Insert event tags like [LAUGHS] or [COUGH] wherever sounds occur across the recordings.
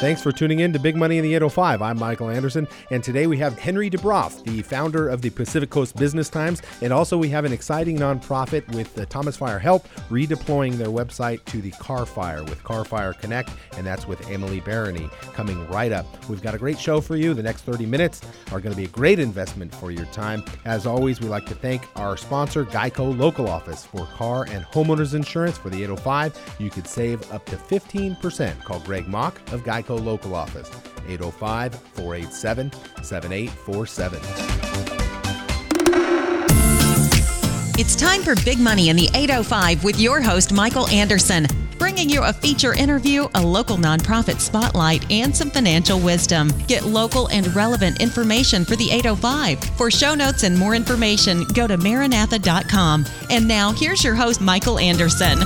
Thanks for tuning in to Big Money in the 805. I'm Michael Anderson, and today we have Henry Dubroff, the founder of the Pacific Coast Business Times, and also we have an exciting nonprofit with the Thomas Fire Help redeploying their website to the Carr Fire with Carr Fire Connect, and that's with Emily Barany coming right up. We've got a great show for you. The next 30 minutes are going to be a great investment for your time. As always, we like to thank our sponsor, Geico Local Office, for car and homeowners insurance for the 805. You could save up to 15%. Call Greg Mock of Geico local office, 805 487 7847. It's time for Big Money in the 805 with your host, Michael Anderson, bringing you a feature interview, a local nonprofit spotlight, and some financial wisdom. Get local and relevant information for the 805. For show notes and more information, go to maranantha.com. And now, here's your host, Michael Anderson.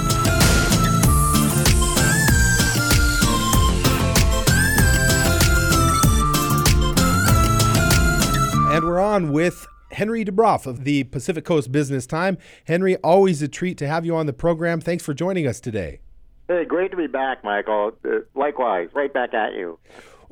We're on with Henry Dubroff of the Pacific Coast Business Time. Henry, always a treat to have you on the program. Thanks for joining us today. Hey, great to be back, Michael. Uh, likewise, right back at you.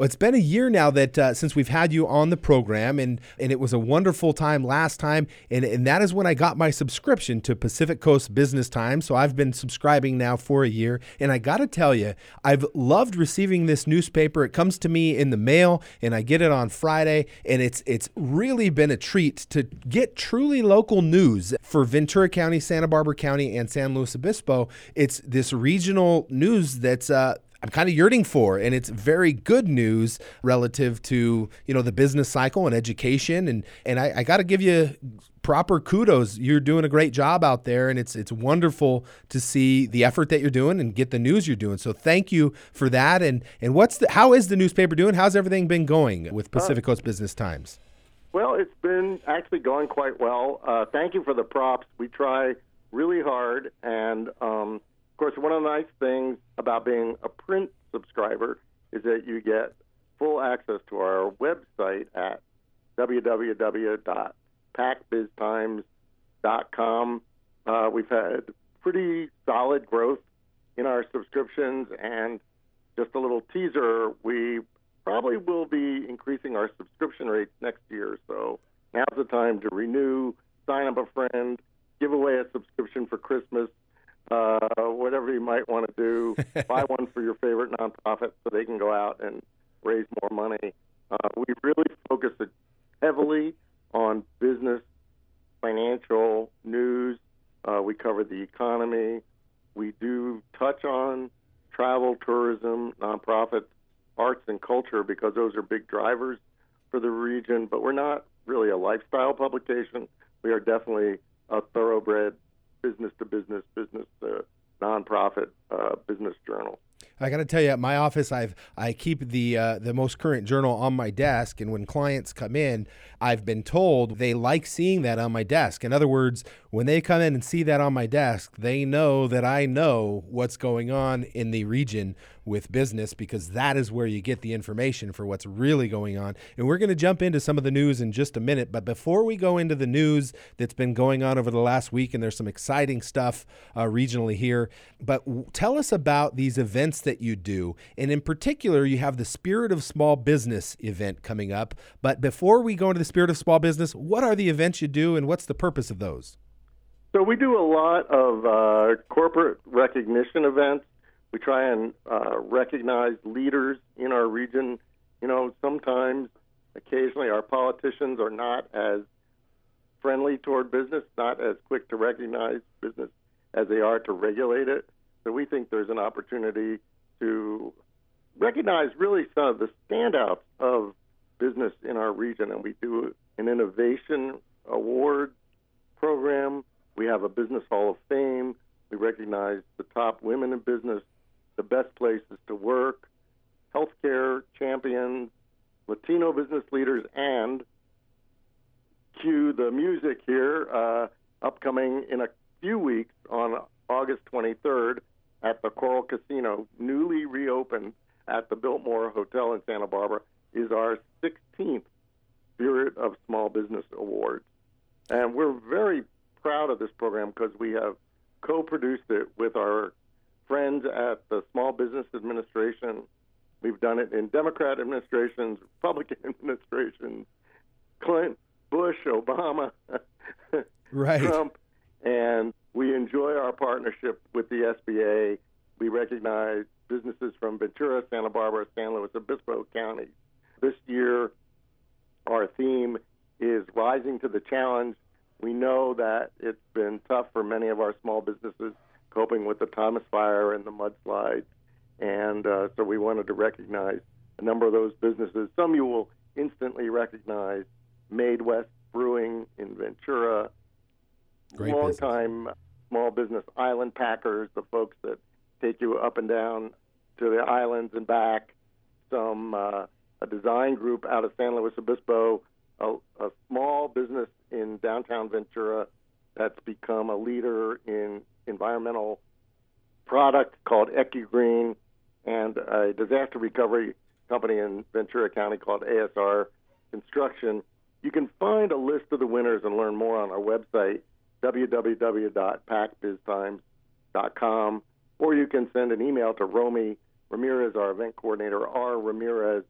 Well, it's been a year now that uh, since we've had you on the program, and and it was a wonderful time last time, and and that is when I got my subscription to Pacific Coast Business Times. So I've been subscribing now for a year, and I got to tell you, I've loved receiving this newspaper. It comes to me in the mail, and I get it on Friday, and it's it's really been a treat to get truly local news for Ventura County, Santa Barbara County, and San Luis Obispo. It's this regional news that's uh, I'm kind of yearning for, and it's very good news relative to you know the business cycle and education, and and I, I got to give you proper kudos. You're doing a great job out there, and it's it's wonderful to see the effort that you're doing and get the news you're doing. So thank you for that. And and what's the how is the newspaper doing? How's everything been going with Pacific Coast Business Times? Well, it's been actually going quite well. Uh, thank you for the props. We try really hard, and um, course, one of the nice things about being a print subscriber is that you get full access to our website at www.pacbiztimes.com. Uh, we've had pretty solid growth in our subscriptions, and just a little teaser, we probably will be increasing our subscription rates next year. So now's the time to renew, sign up a friend, give away a subscription for Christmas, whatever you might want to do. [LAUGHS] buy one for your favorite nonprofit so they can go out and raise more money. Uh, we really focus heavily on business, financial news. Uh, we cover the economy. We do touch on travel, tourism, nonprofit, arts, and culture because those are big drivers for the region. But we're not really a lifestyle publication. We are definitely a thoroughbred business to business, business to nonprofit uh, business journal. I got to tell you, at my office, I've I keep the uh, the most current journal on my desk, and when clients come in, I've been told they like seeing that on my desk. In other words, when they come in and see that on my desk, they know that I know what's going on in the region with business because that is where you get the information for what's really going on. And we're going to jump into some of the news in just a minute. But before we go into the news that's been going on over the last week, and there's some exciting stuff uh, regionally here, but w- tell us about these events that you do. And in particular, you have the Spirit of Small Business event coming up. But before we go into the Spirit of Small Business, what are the events you do and what's the purpose of those? So we do a lot of uh, corporate recognition events. We try and uh, recognize leaders in our region. You know, sometimes, occasionally, our politicians are not as friendly toward business, not as quick to recognize business as they are to regulate it. So we think there's an opportunity to recognize really some of the standouts of business in our region, and we do an innovation award program we have a Business Hall of Fame. We recognize the top women in business, the best places to work, healthcare champions, Latino business leaders, and cue the music here, uh, upcoming in a few weeks on August 23rd at the Coral Casino, newly reopened at the Biltmore Hotel in Santa Barbara, is our 16th Spirit of Small Business Awards. And we're very proud of this program because we have co produced it with our friends at the Small Business Administration We've done it in Democrat administrations, Republican [LAUGHS] administrations, Clinton, Bush, Obama, [LAUGHS] right. Trump, and we enjoy our partnership with the SBA. We recognize businesses from Ventura, Santa Barbara, San Luis Obispo counties. This year, our theme is rising to the challenge. We know that it's been tough for many of our small businesses coping with the Thomas Fire and the mudslides, and uh, so we wanted to recognize a number of those businesses. Some you will instantly recognize: MadeWest Brewing in Ventura, Great long business. time small business island packers, the folks that take you up and down to the islands and back. Some uh, a design group out of San Luis Obispo, a, a small business in downtown Ventura that's become a leader in environmental product called EquiGreen, and a disaster recovery company in Ventura County called ASR Construction. You can find a list of the winners and learn more on our website, www.pacbiztimes.com, or you can send an email to Romy Ramirez, our event coordinator, R. Ramirez,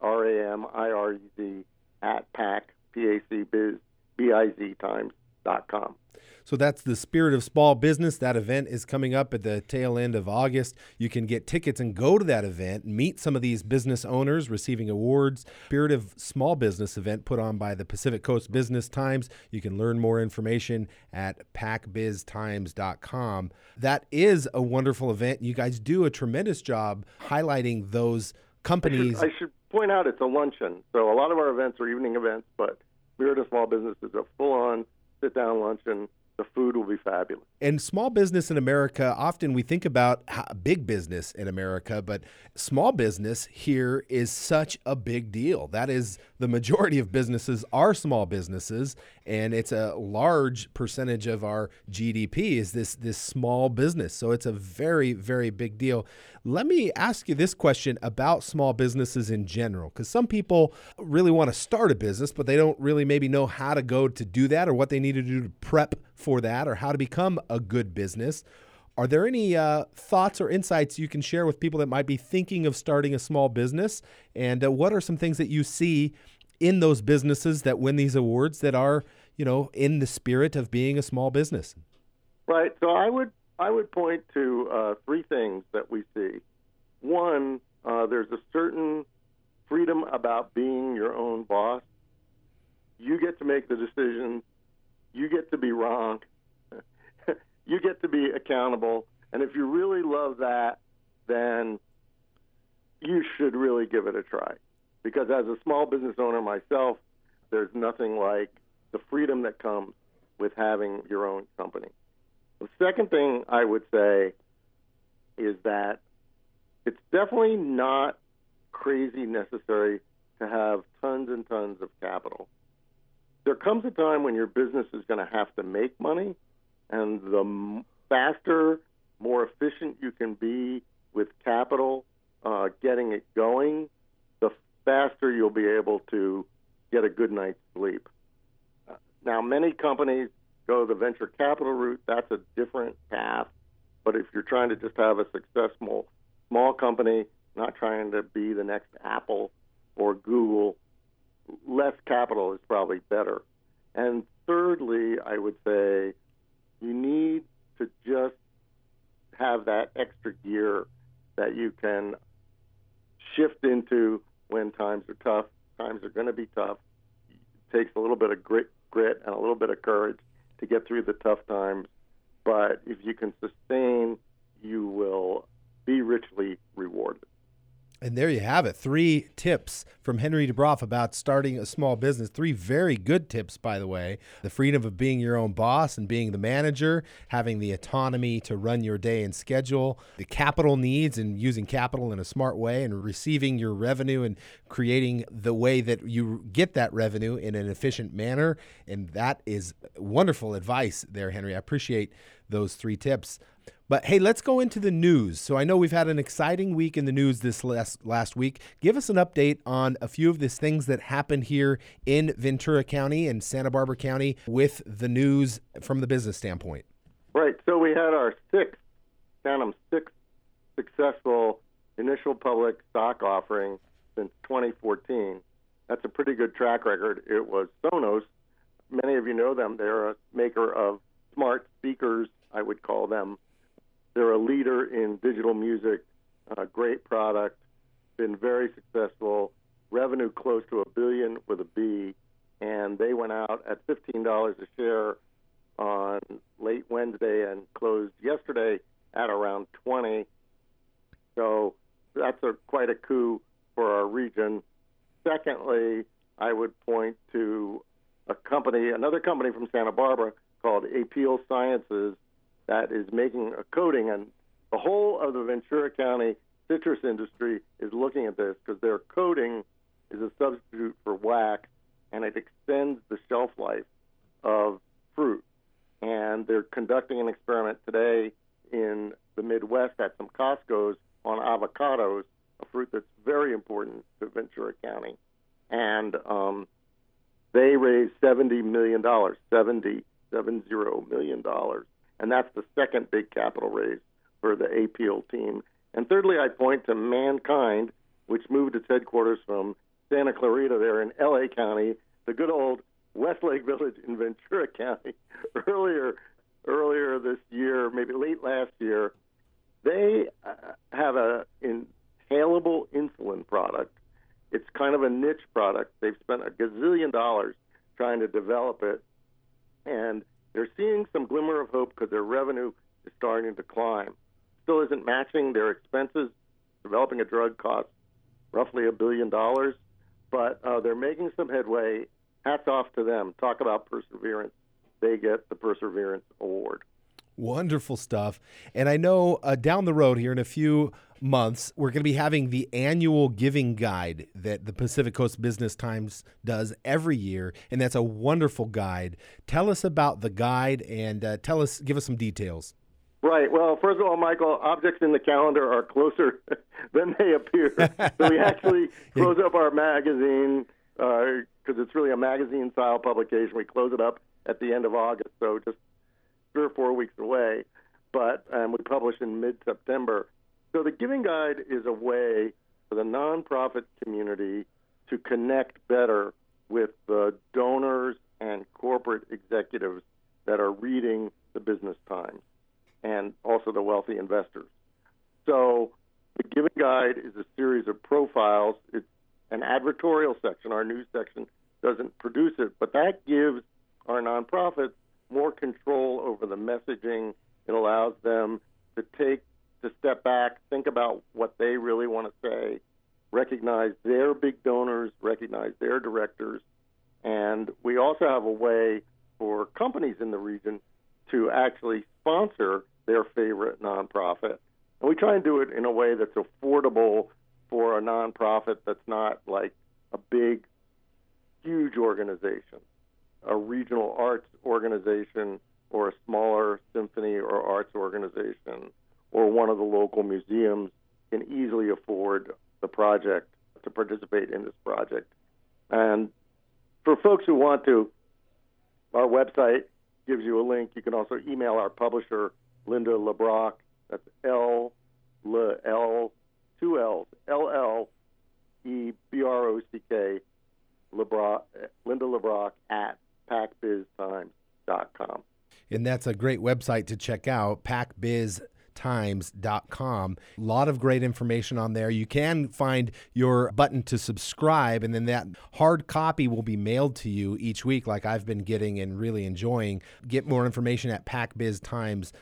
R A M I R E Z, at pack, P A C biz, B I Z times.com. So that's the Spirit of Small Business. That event is coming up at the tail end of August. You can get tickets and go to that event, meet some of these business owners receiving awards. Spirit of Small Business event put on by the Pacific Coast Business Times. You can learn more information at pacbiztimes.com. That is a wonderful event. You guys do a tremendous job highlighting those companies. I should point out it's a luncheon. So a lot of our events are evening events, but of Small Business is a full on sit down luncheon. The food will be fabulous. And small business in America, often we think about big business in America, but small business here is such a big deal. That is the majority of businesses are small businesses, and it's a large percentage of our GDP is this this small business. So it's a very very big deal. Let me ask you this question about small businesses in general because some people really want to start a business, but they don't really maybe know how to go to do that or what they need to do to prep for that or how to become a good business. Are there any uh, thoughts or insights you can share with people that might be thinking of starting a small business? And uh, what are some things that you see in those businesses that win these awards that are, you know, in the spirit of being a small business? Right. So I would I would point to uh, three things that we see. One, uh, there's a certain freedom about being your own boss. You get to make the decisions. You get to be wrong. [LAUGHS] you get to be accountable. And if you really love that, then you should really give it a try. Because as a small business owner myself, there's nothing like the freedom that comes with having your own company. The second thing I would say is that it's definitely not crazy necessary to have tons and tons of capital. There comes a time when your business is going to have to make money, and the faster, more efficient you can be with capital, uh, getting it going, the faster you'll be able to get a good night's sleep. Uh, now, many companies go the venture capital route. That's a different path. But if you're trying to just have a successful small company, not trying to be the next Apple or Google, less capital is probably better. And thirdly, I would say you need to just have that extra gear that you can shift into when times are tough. Times are going to be tough. It takes a little bit of grit, grit and a little bit of courage to get through the tough times. But if you can sustain, you will be richly rewarded. And there you have it. Three tips from Henry Dubroff about starting a small business. Three very good tips, by the way. The freedom of being your own boss and being the manager, having the autonomy to run your day and schedule, the capital needs and using capital in a smart way, and receiving your revenue and creating the way that you get that revenue in an efficient manner. And that is wonderful advice there, Henry. I appreciate those three tips. But hey, let's go into the news. So I know we've had an exciting week in the news this last last week. Give us an update on a few of these things that happened here in Ventura County and Santa Barbara County with the news from the business standpoint. Right. So we had our sixth, Phantom sixth successful initial public stock offering since 2014. That's a pretty good track record. It was Sonos. Many of you know them. They're a maker of smart speakers, I would call them. They're a leader in digital music, a great product, been very successful, revenue close to a billion with a B, and they went out at $15 a share on late Wednesday and closed yesterday at around 20. So that's a quite a coup for our region. Secondly, I would point to a company, another company from Santa Barbara called Apeel Sciences that is making a coating, and the whole of the Ventura County citrus industry is looking at this because their coating is a substitute for wax, and it extends the shelf life of fruit. And they're conducting an experiment today in the Midwest at some Costco's on avocados, a fruit that's very important to Ventura County. And um, they raised $70 million, 70, $70 million. And that's the second big capital raise for the Apeel team. And thirdly, I point to MannKind, which moved its headquarters from Santa Clarita there in LA County, the good old Westlake Village in Ventura County, [LAUGHS] earlier earlier this year, maybe late last year. They uh, have a inhalable insulin product. It's kind of a niche product. They've spent a gazillion dollars trying to develop it, and they're seeing some glimmer of hope because their revenue is starting to climb. Still their expenses. Developing a drug costs roughly a billion dollars, but uh, they're making some headway. Hats off to them. Talk about perseverance. They get the Perseverance Award. Wonderful stuff. And I know uh, down the road here in a few months, we're going to be having the annual giving guide that the Pacific Coast Business Times does every year. And that's a wonderful guide. Tell us about the guide and uh, tell us, give us some details. Right. Well, first of all, Michael, objects in the calendar are closer [LAUGHS] than they appear. so we actually [LAUGHS] close up our magazine because uh, it's really a magazine style publication. We close it up at the end of August, so just three or four weeks away. But um, we publish in mid September. So the Giving Guide is a way for the nonprofit community to connect better with the donors and corporate executives that are reading the Business Times and also the wealthy investors. So the Giving Guide is a series of profiles. It's an advertorial section. Our news section doesn't produce it, but that gives our nonprofits more control over the messaging. It allows them to take to step back, think about what they really want to say, recognize their big donors, recognize their directors, and we also have a way for companies in the region to actually sponsor their favorite nonprofit. And we try and do it in a way that's affordable for a nonprofit that's not like a big, huge organization a regional arts organization or a smaller symphony or arts organization or one of the local museums can easily afford the project to participate in this project. And for folks who want to, our website gives you a link. You can also email our publisher, Linda LeBrock. That's L L two L's L L E B R O C K LeBrock Linda LeBrock at pacbiztimes.com. And that's a great website to check out, pacbiztimes.com. A lot of great information on there. You can find your button to subscribe, and then that hard copy will be mailed to you each week, like I've been getting and really enjoying. Get more information at pacbiztimes.com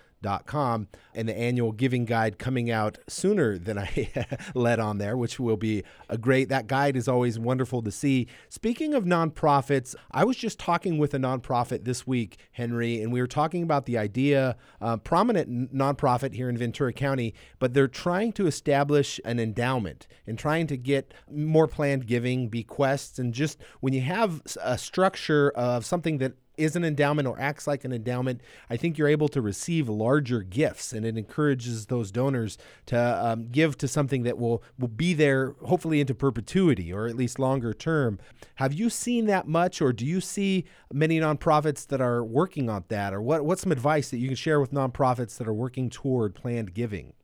com and the annual giving guide coming out sooner than I [LAUGHS] led on there, which will be a great. That guide is always wonderful to see. Speaking of nonprofits, I was just talking with a nonprofit this week, Henry, and we were talking about the idea, uh, prominent nonprofit here in Ventura County, but they're trying to establish an endowment and trying to get more planned giving, bequests, and just when you have a structure of something that is an endowment or acts like an endowment, I think you're able to receive larger gifts, and it encourages those donors to um, give to something that will will be there hopefully into perpetuity or at least longer term. Have you seen that much, or do you see many nonprofits that are working on that, or what? What's some advice that you can share with nonprofits that are working toward planned giving?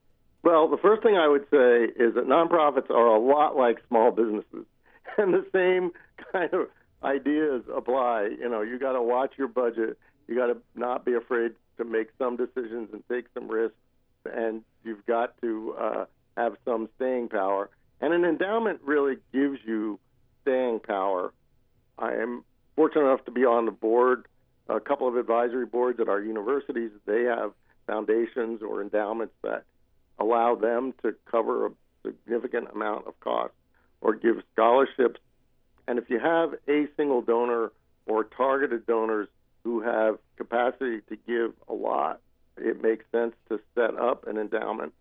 Well, the first thing I would say is that nonprofits are a lot like small businesses, [LAUGHS] and the same kind of ideas apply. You know, you got to watch your budget. You got to not be afraid to make some decisions and take some risks, and you've got to uh, have some staying power. And an endowment really gives you staying power. I am fortunate enough to be on the board, a couple of advisory boards at our universities. They have foundations or endowments that allow them to cover a significant amount of cost or give scholarships. And if you have a single donor or targeted donors who have capacity to give a lot, it makes sense to set up an endowment.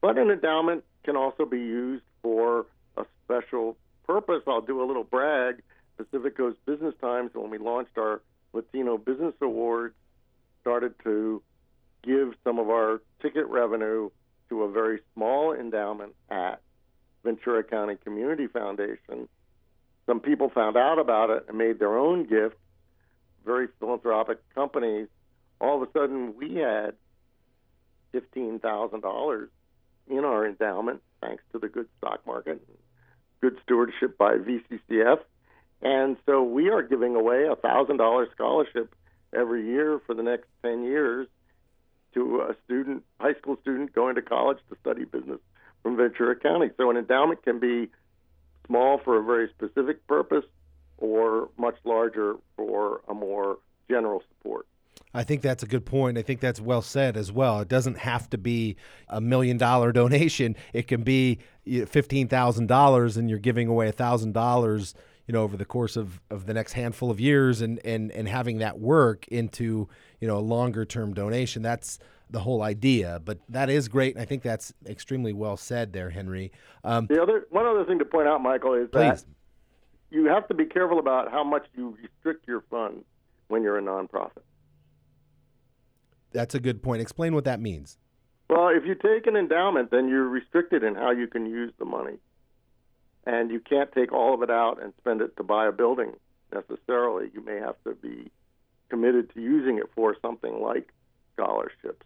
But an endowment can also be used for a special purpose. I'll do a little brag. Pacific Coast Business Times, when we launched our Latino Business Awards, started to give some of our ticket revenue to a very small endowment at Ventura County Community Foundation. Some people found out about it and made their own gift, very philanthropic companies. All of a sudden, we had $15,000 in our endowment, thanks to the good stock market, good stewardship by VCCF. And so we are giving away a $1,000 scholarship every year for the next 10 years to a student, high school student going to college to study business from Ventura County. So an endowment can be small for a very specific purpose or much larger for a more general support. I think that's a good point. I think that's well said as well. It doesn't have to be a million dollar [LAUGHS] donation. It can be fifteen thousand dollars, and you're giving away a thousand dollars, you know, over the course of, of the next handful of years, and and and having that work into you know a longer term donation. That's the whole idea. But that is great, and I think that's extremely well said there, Henry. Um, the other one other thing to point out, Michael, is please. that you have to be careful about how much you restrict your funds when you're a nonprofit. That's a good point. Explain what that means. Well, if you take an endowment, then you're restricted in how you can use the money. And you can't take all of it out and spend it to buy a building necessarily. You may have to be committed to using it for something like scholarships.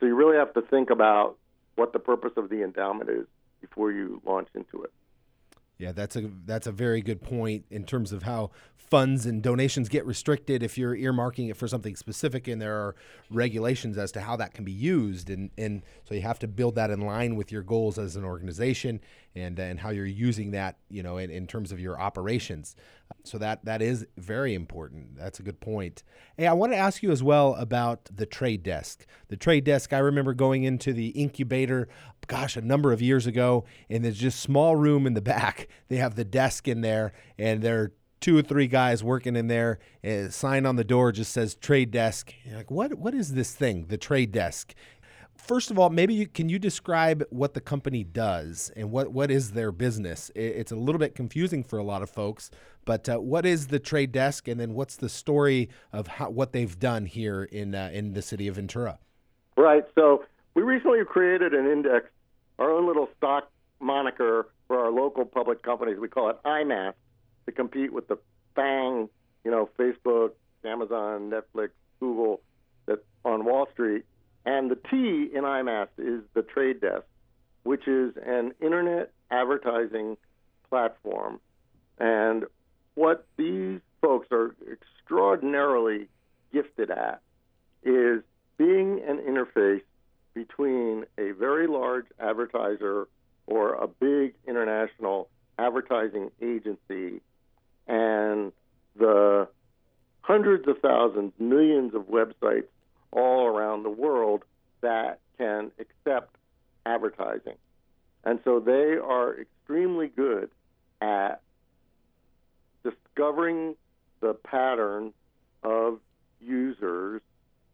So you really have to think about what the purpose of the endowment is before you launch into it. Yeah, that's a that's a very good point in terms of how funds and donations get restricted if you're earmarking it for something specific and there are regulations as to how that can be used and and so you have to build that in line with your goals as an organization and and how you're using that, you know, in, in terms of your operations. So that that is very important. That's a good point. Hey, I want to ask you as well about the trade desk. The trade desk, I remember going into the incubator gosh, a number of years ago, and there's just small room in the back. [LAUGHS] They have the desk in there, and there are two or three guys working in there. A sign on the door just says trade desk. You're like, what? What is this thing? The trade desk. First of all, maybe you, can you describe what the company does and what, what is their business? It's a little bit confusing for a lot of folks, but uh, what is the trade desk, and then what's the story of how, what they've done here in uh, in the city of Ventura? Right. So we recently created an index our own little stock moniker for our local public companies. We call it IMAS to compete with the FANG, you know, Facebook, Amazon, Netflix, Google, that on Wall Street. And the T in IMAS is the trade desk, which is an internet advertising platform. And what these folks are extraordinarily gifted at is being an interface between a very large advertiser or a big international advertising agency and the hundreds of thousands, millions of websites all around the world that can accept advertising. And so they are extremely good at discovering the pattern of users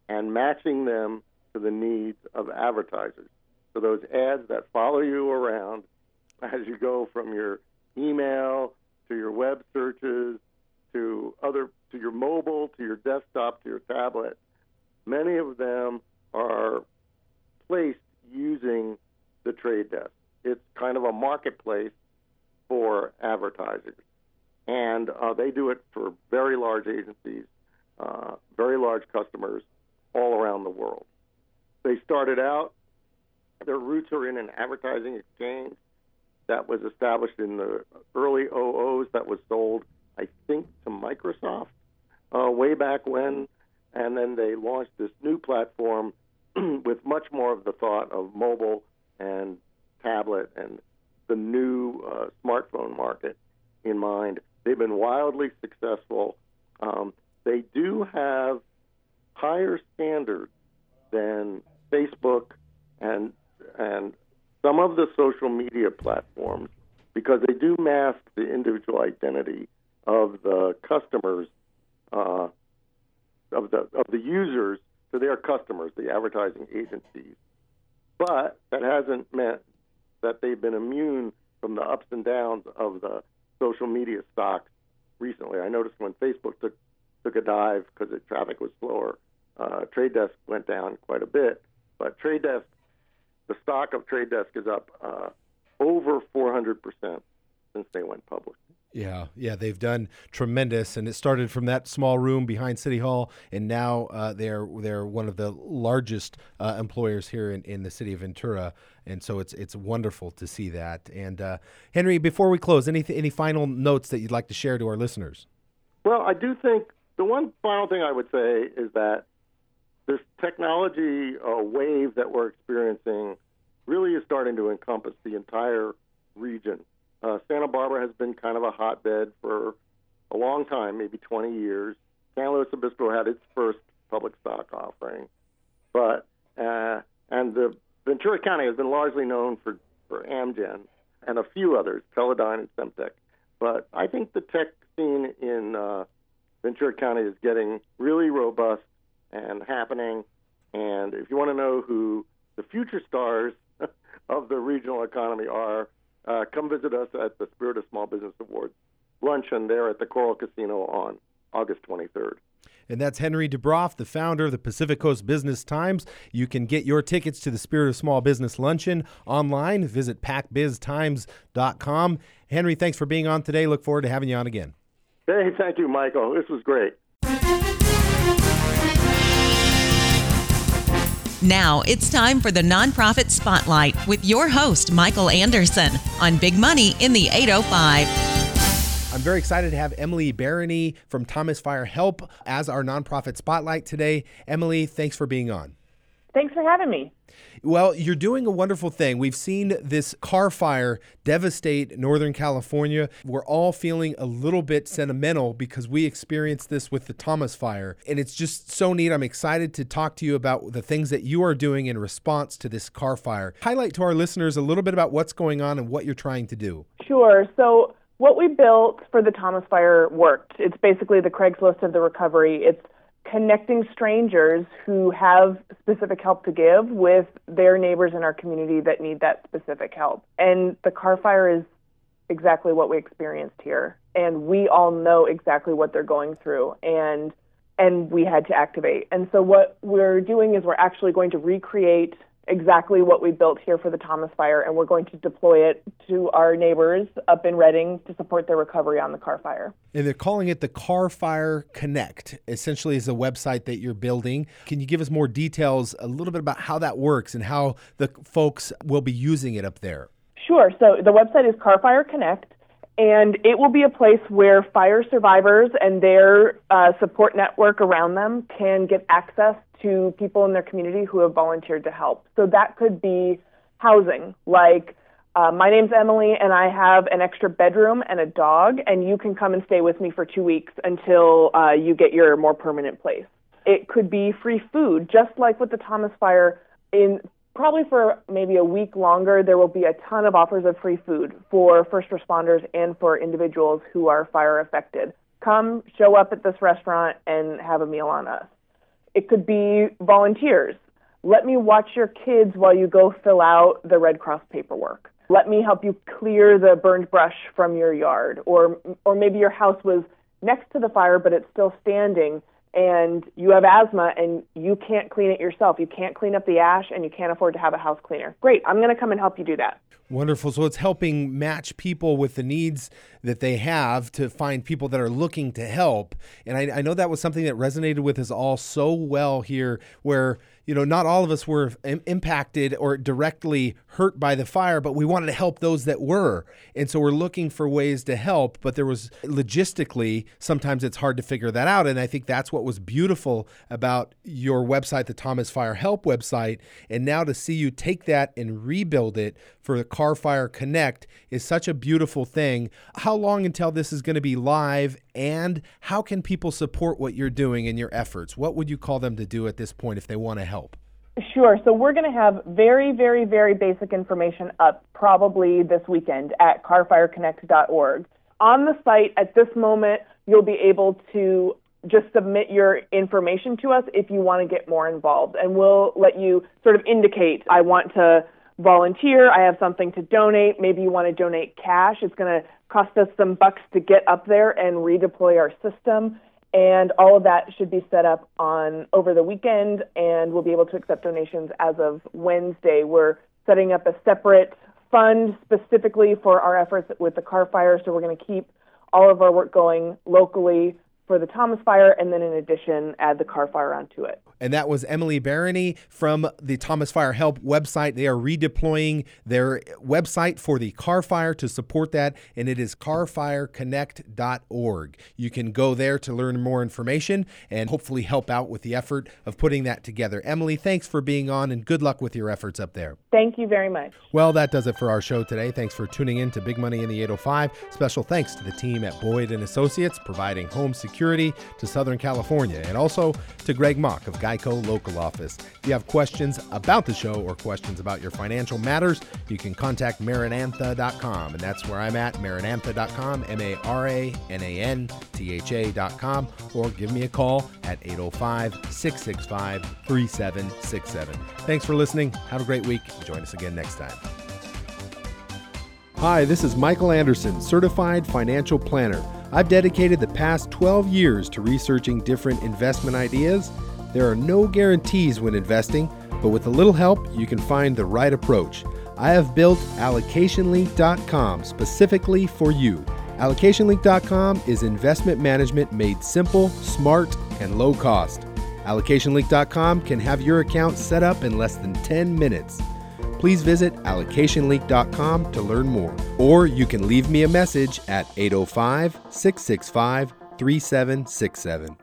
and matching them to the needs of advertisers. So those ads that follow you around [LAUGHS] as you go from your email to your web searches to other to your mobile to your desktop to your tablet, many of them are placed using the trade desk. It's kind of a marketplace for advertisers, and uh, they do it for very large agencies, uh, very large customers all around the world. They started out their roots are in an advertising exchange that was established in the early 00s that was sold, I think, to Microsoft uh, way back when. And then they launched this new platform [CLEARS THROAT] with much more of the thought of mobile and tablet and the new uh, smartphone market in mind. They've been wildly successful. Um, they do have higher standards than Facebook and and some of the social media platforms because they do mask the individual identity of the customers uh, of the of the users to their customers, the advertising agencies. But that hasn't meant that they've been immune from the ups and downs of the social media stocks recently. I noticed when Facebook took took a dive because the traffic was slower, uh, Trade Desk went down quite a bit. But Trade Desk, the stock of Trade Desk is up uh, over 400 percent since they went public. Yeah, yeah, they've done tremendous, and it started from that small room behind City Hall, and now uh, they're they're one of the largest uh, employers here in, in the city of Ventura, and so it's it's wonderful to see that. And uh, Henry, before we close, any any final notes that you'd like to share to our listeners? Well, I do think the one final thing I would say is that this technology uh, wave that we're experiencing really is starting to encompass the entire region. Uh, Santa Barbara has been kind of a hotbed for a long time, maybe 20 years. San Luis Obispo had its first public stock offering, but uh, and the Ventura County has been largely known for for Amgen and a few others, Teledyne and Semtech. But I think the tech scene in uh, Ventura County is getting really robust and happening. And if you want to know who the future stars [LAUGHS] of the regional economy are, uh, come visit us at the Spirit of Small Business Awards luncheon there at the Coral Casino on August 23rd. And that's Henry Dubroff, the founder of the Pacific Coast Business Times. You can get your tickets to the Spirit of Small Business Luncheon online. Visit pacbiztimes.com. Henry, thanks for being on today. Look forward to having you on again. Hey, thank you, Michael. This was great. Now it's time for the Nonprofit Spotlight with your host, Michael Anderson, on Big Money in the 805. I'm very excited to have Emily Barany from Thomas Fire Help as our nonprofit spotlight today. Emily, thanks for being on. Thanks for having me. Well, you're doing a wonderful thing. We've seen this Carr fire devastate Northern California. We're all feeling a little bit sentimental because we experienced this with the Thomas fire. And it's just so neat. I'm excited to talk to you about the things that you are doing in response to this Carr fire. Highlight to our listeners a little bit about what's going on and what you're trying to do. Sure. So, what we built for the Thomas fire worked. It's basically the Craigslist of the recovery. It's connecting strangers who have specific help to give with their neighbors in our community that need that specific help. And the Carr fire is exactly what we experienced here. And we all know exactly what they're going through. And and we had to activate. And so what we're doing is we're actually going to recreate exactly what we built here for the Thomas Fire, and we're going to deploy it to our neighbors up in Redding to support their recovery on the Carr Fire. And they're calling it the Carr Fire Connect. Essentially, is a website that you're building. Can you give us more details, a little bit about how that works and how the folks will be using it up there? Sure. So the website is Carr Fire Connect. And it will be a place where fire survivors and their uh, support network around them can get access to people in their community who have volunteered to help. So that could be housing, like uh, my name's Emily, and I have an extra bedroom and a dog, and you can come and stay with me for two weeks until uh, you get your more permanent place. It could be free food, just like with the Thomas Fire. In probably for maybe a week longer, there will be a ton of offers of free food for first responders and for individuals who are fire affected. Come, show up at this restaurant, and have a meal on us. It could be volunteers. Let me watch your kids while you go fill out the Red Cross paperwork. Let me help you clear the burned brush from your yard. Or, or maybe your house was next to the fire, but it's still standing and you have asthma and you can't clean it yourself. You can't clean up the ash and you can't afford to have a house cleaner. Great, I'm going to come and help you do that. Wonderful. So it's helping match people with the needs that they have to find people that are looking to help. And I, I, know that was something that resonated with us all so well here, where you know, not all of us were Im- impacted or directly hurt by the fire, but we wanted to help those that were. And so we're looking for ways to help, but there was logistically, sometimes it's hard to figure that out. And I think that's what was beautiful about your website, the Thomas Fire Help website. And now to see you take that and rebuild it for the Carr Fire Connect is such a beautiful thing. How long until this is going to be live and how can people support what you're doing and your efforts? What would you call them to do at this point if they want to help? Sure. So we're going to have very, very, very basic information up probably this weekend at carrfireconnect.org. On the site at this moment, you'll be able to just submit your information to us if you want to get more involved. And we'll let you sort of indicate, I want to volunteer, I have something to donate, maybe you want to donate cash. It's going to cost us some bucks to get up there and redeploy our system. And all of that should be set up on over the weekend, and we'll be able to accept donations as of Wednesday. We're setting up a separate fund specifically for our efforts with the Carr fire, so we're going to keep all of our work going locally for the Thomas Fire, and then in addition, add the Carr fire onto it and that was Emily Barany from the Thomas Fire Help website. They are redeploying their website for the Carr fire to support that, and it is carrfireconnect.org. You can go there to learn more information and hopefully help out with the effort of putting that together. Emily, thanks for being on, and good luck with your efforts up there. Thank you very much. Well, that does it for our show today. Thanks for tuning in to Big Money in the 805. Special thanks to the team at Boyd and Associates providing home security to Southern California, and also to Greg Mock of Geico local office. If you have questions about the show or questions about your financial matters, you can contact maranantha.com, And that's where I'm at, maranantha.com, M A R A N A N T H A.com, or give me a call at 805 665 3767. Thanks for listening. Have a great week. Join us again next time. Hi, this is Michael Anderson, certified financial planner. I've dedicated the past 12 years to researching different investment ideas there are no guarantees when investing, but with a little help, you can find the right approach. I have built allocationlink.com specifically for you. Allocationlink.com is investment management made simple, smart, and low cost. Allocationlink.com can have your account set up in less than 10 minutes. Please visit allocationlink.com to learn more, or you can leave me a message at 805 665 3767.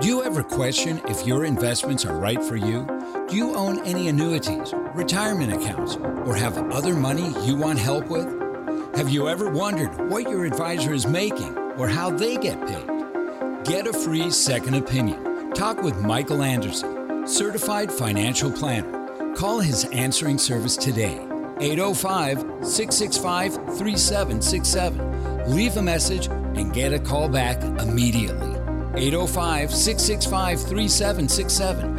Do you ever question if your investments are right for you? Do you own any annuities, retirement accounts, or have other money you want help with? Have you ever wondered what your advisor is making or how they get paid? Get a free second opinion. Talk with Michael Anderson, certified financial planner. Call his answering service today, 805 665 3767. Leave a message and get a call back immediately. 805 665 3767